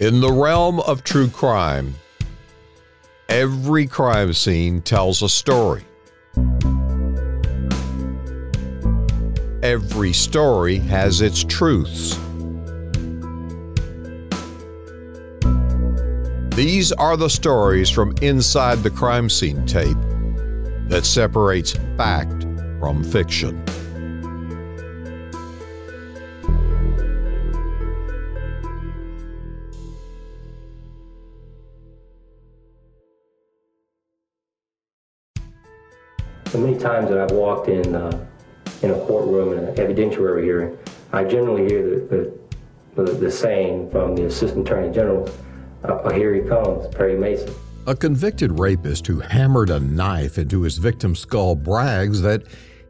In the realm of true crime, every crime scene tells a story. Every story has its truths. These are the stories from inside the crime scene tape that separates fact from fiction. The many times that I've walked in uh, in a courtroom in an evidentiary hearing, I generally hear the, the, the, saying from the Assistant Attorney General, uh, here he comes, Perry Mason. A convicted rapist who hammered a knife into his victim's skull brags that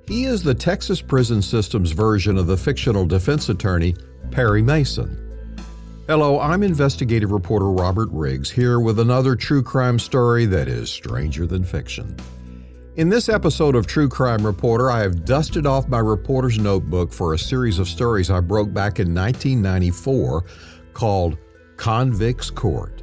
he is the Texas prison system's version of the fictional defense attorney Perry Mason. Hello, I'm investigative reporter Robert Riggs here with another true crime story that is stranger than fiction. In this episode of True Crime Reporter, I have dusted off my reporter's notebook for a series of stories I broke back in 1994 called Convicts Court.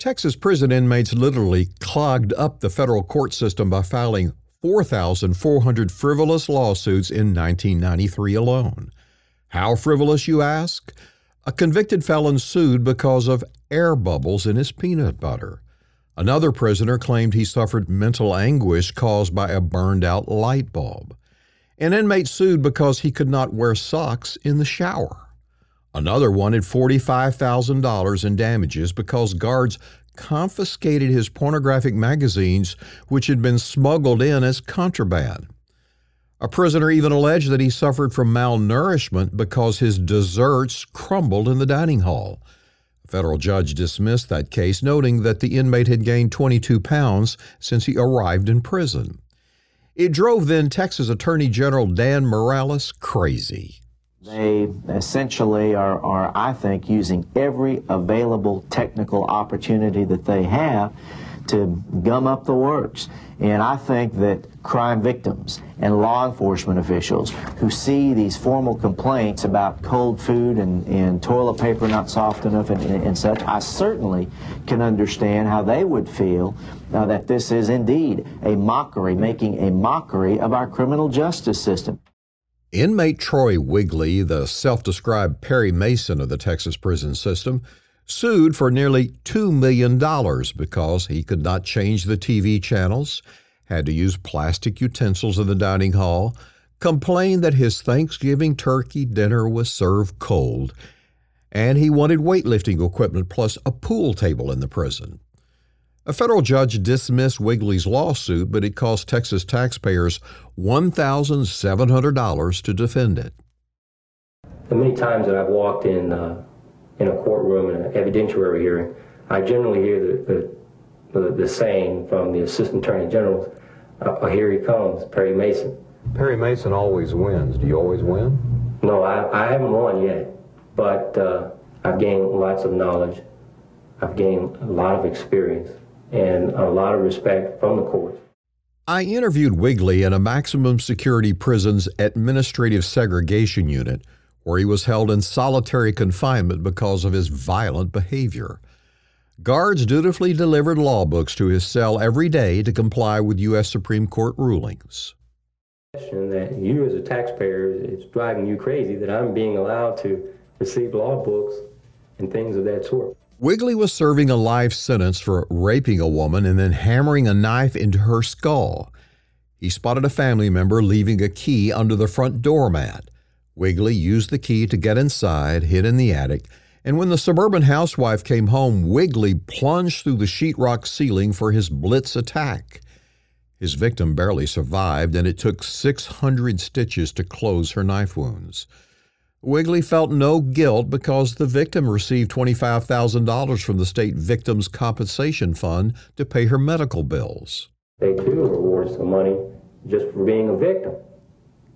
Texas prison inmates literally clogged up the federal court system by filing 4,400 frivolous lawsuits in 1993 alone. How frivolous, you ask? A convicted felon sued because of air bubbles in his peanut butter. Another prisoner claimed he suffered mental anguish caused by a burned out light bulb. An inmate sued because he could not wear socks in the shower. Another wanted $45,000 in damages because guards confiscated his pornographic magazines, which had been smuggled in as contraband. A prisoner even alleged that he suffered from malnourishment because his desserts crumbled in the dining hall. A federal judge dismissed that case, noting that the inmate had gained 22 pounds since he arrived in prison. It drove then Texas Attorney General Dan Morales crazy. They essentially are, are, I think, using every available technical opportunity that they have to gum up the works. And I think that crime victims and law enforcement officials who see these formal complaints about cold food and, and toilet paper not soft enough and, and, and such, I certainly can understand how they would feel uh, that this is indeed a mockery, making a mockery of our criminal justice system. Inmate Troy Wigley, the self described Perry Mason of the Texas prison system, sued for nearly $2 million because he could not change the TV channels, had to use plastic utensils in the dining hall, complained that his Thanksgiving turkey dinner was served cold, and he wanted weightlifting equipment plus a pool table in the prison. A federal judge dismissed Wigley's lawsuit, but it cost Texas taxpayers $1,700 to defend it. The many times that I've walked in uh, in a courtroom in an evidentiary hearing, I generally hear the, the, the, the saying from the Assistant Attorney General, uh, here he comes, Perry Mason. Perry Mason always wins. Do you always win? No, I, I haven't won yet, but uh, I've gained lots of knowledge. I've gained a lot of experience and a lot of respect from the courts. I interviewed Wigley in a maximum security prison's administrative segregation unit where he was held in solitary confinement because of his violent behavior. Guards dutifully delivered law books to his cell every day to comply with U.S. Supreme Court rulings. That you, as a taxpayer, it's driving you crazy that I'm being allowed to receive law books and things of that sort. Wigley was serving a life sentence for raping a woman and then hammering a knife into her skull. He spotted a family member leaving a key under the front doormat. Wigley used the key to get inside, hid in the attic, and when the suburban housewife came home, Wigley plunged through the sheetrock ceiling for his blitz attack. His victim barely survived, and it took 600 stitches to close her knife wounds. Wigley felt no guilt because the victim received $25,000 from the state Victims Compensation Fund to pay her medical bills. They too award some money just for being a victim.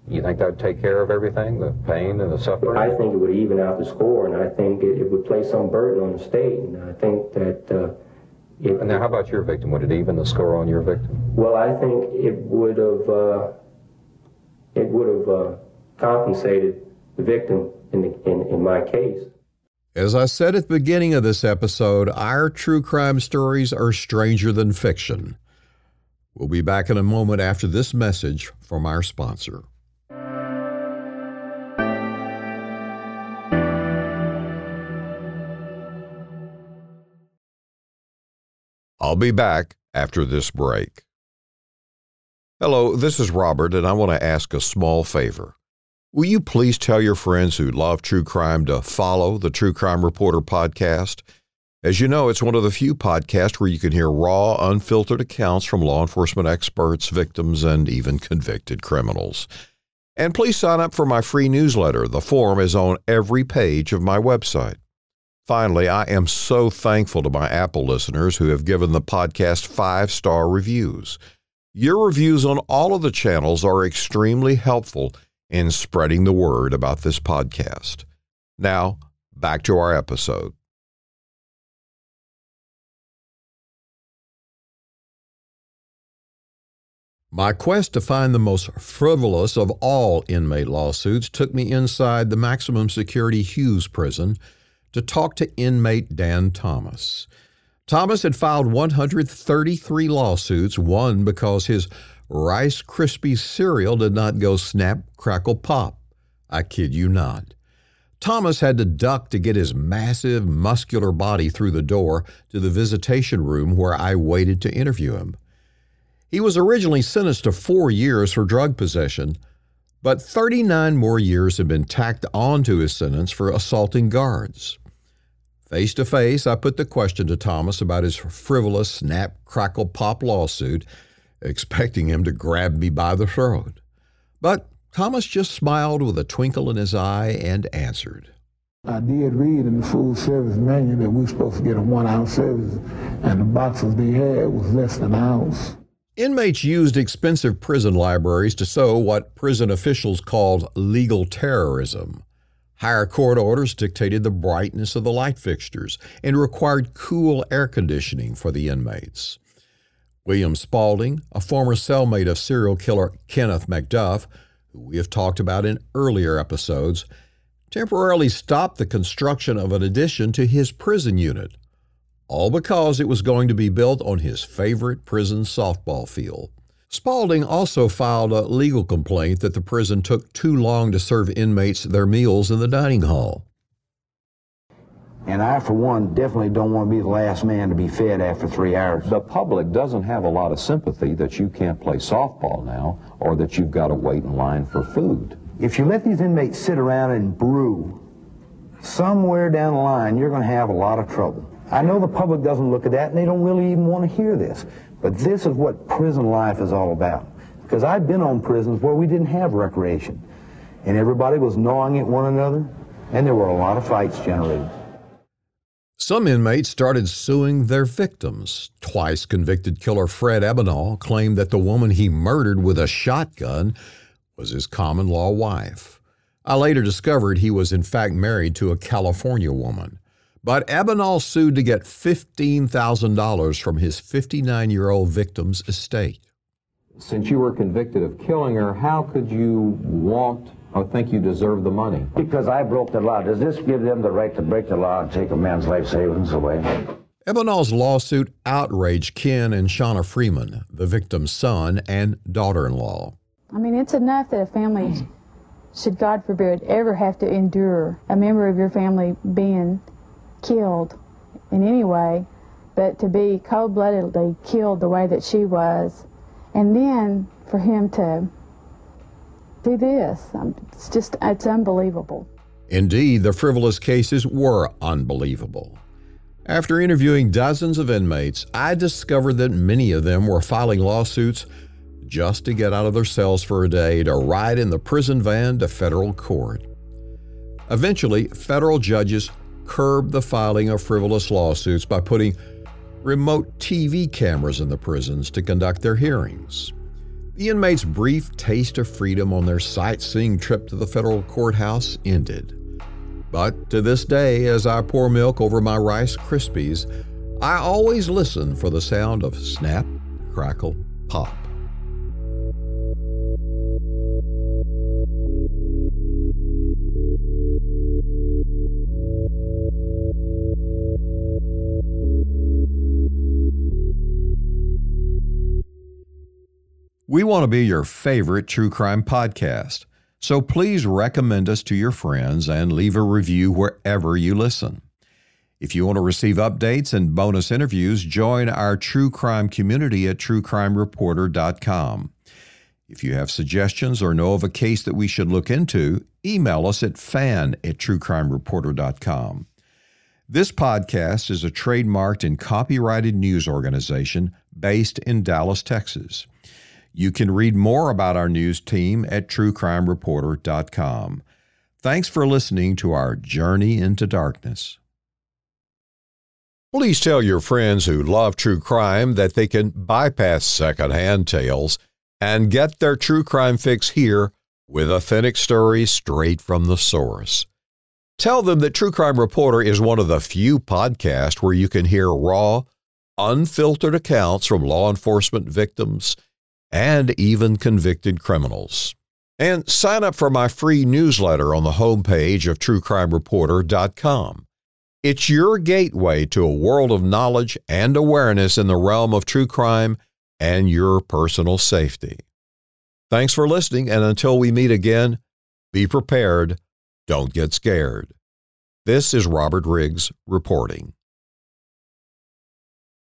You think that would take care of everything, the pain and the suffering? I think it would even out the score, and I think it, it would place some burden on the state. And I think that. Uh, it, and now, how about your victim? Would it even the score on your victim? Well, I think it would have. Uh, it would have uh, compensated the victim in, the, in, in my case. As I said at the beginning of this episode, our true crime stories are stranger than fiction. We'll be back in a moment after this message from our sponsor. I'll be back after this break. Hello, this is Robert, and I want to ask a small favor. Will you please tell your friends who love true crime to follow the True Crime Reporter podcast? As you know, it's one of the few podcasts where you can hear raw, unfiltered accounts from law enforcement experts, victims, and even convicted criminals. And please sign up for my free newsletter. The form is on every page of my website. Finally, I am so thankful to my Apple listeners who have given the podcast five star reviews. Your reviews on all of the channels are extremely helpful in spreading the word about this podcast. Now, back to our episode. My quest to find the most frivolous of all inmate lawsuits took me inside the maximum security Hughes prison to talk to inmate Dan Thomas. Thomas had filed 133 lawsuits, one because his Rice Krispies cereal did not go snap, crackle, pop. I kid you not. Thomas had to duck to get his massive, muscular body through the door to the visitation room where I waited to interview him. He was originally sentenced to four years for drug possession, but 39 more years had been tacked onto his sentence for assaulting guards. Face to face, I put the question to Thomas about his frivolous snap, crackle, pop lawsuit expecting him to grab me by the throat. But Thomas just smiled with a twinkle in his eye and answered. I did read in the food service menu that we were supposed to get a one ounce service, and the boxes they had was less than an ounce. Inmates used expensive prison libraries to sow what prison officials called legal terrorism. Higher court orders dictated the brightness of the light fixtures and required cool air conditioning for the inmates. William Spalding, a former cellmate of serial killer Kenneth McDuff, who we have talked about in earlier episodes, temporarily stopped the construction of an addition to his prison unit, all because it was going to be built on his favorite prison softball field. Spalding also filed a legal complaint that the prison took too long to serve inmates their meals in the dining hall. And I, for one, definitely don't want to be the last man to be fed after three hours. The public doesn't have a lot of sympathy that you can't play softball now or that you've got to wait in line for food. If you let these inmates sit around and brew, somewhere down the line, you're going to have a lot of trouble. I know the public doesn't look at that and they don't really even want to hear this. But this is what prison life is all about. Because I've been on prisons where we didn't have recreation. And everybody was gnawing at one another, and there were a lot of fights generated. Some inmates started suing their victims. Twice convicted killer Fred Ebenall claimed that the woman he murdered with a shotgun was his common law wife. I later discovered he was in fact married to a California woman. But Ebenall sued to get $15,000 from his 59 year old victim's estate. Since you were convicted of killing her, how could you want or think you deserve the money? Because I broke the law. Does this give them the right to break the law and take a man's life savings away? Ebenall's lawsuit outraged Ken and Shauna Freeman, the victim's son and daughter in law. I mean, it's enough that a family should, God forbid, ever have to endure a member of your family being killed in any way, but to be cold bloodedly killed the way that she was, and then for him to do this. Um, it's just, it's unbelievable. Indeed, the frivolous cases were unbelievable. After interviewing dozens of inmates, I discovered that many of them were filing lawsuits just to get out of their cells for a day to ride in the prison van to federal court. Eventually, federal judges curbed the filing of frivolous lawsuits by putting remote TV cameras in the prisons to conduct their hearings. The inmates' brief taste of freedom on their sightseeing trip to the federal courthouse ended. But to this day, as I pour milk over my Rice Krispies, I always listen for the sound of snap, crackle, pop. We want to be your favorite true crime podcast, so please recommend us to your friends and leave a review wherever you listen. If you want to receive updates and bonus interviews, join our true crime community at truecrimereporter.com. If you have suggestions or know of a case that we should look into, email us at fan at truecrimereporter.com. This podcast is a trademarked and copyrighted news organization based in Dallas, Texas. You can read more about our news team at truecrimereporter.com. Thanks for listening to our Journey into Darkness. Please tell your friends who love true crime that they can bypass secondhand tales and get their true crime fix here with authentic stories straight from the source. Tell them that True Crime Reporter is one of the few podcasts where you can hear raw, unfiltered accounts from law enforcement victims and even convicted criminals. And sign up for my free newsletter on the homepage of truecrimereporter.com. It's your gateway to a world of knowledge and awareness in the realm of true crime and your personal safety. Thanks for listening, and until we meet again, be prepared, don't get scared. This is Robert Riggs reporting.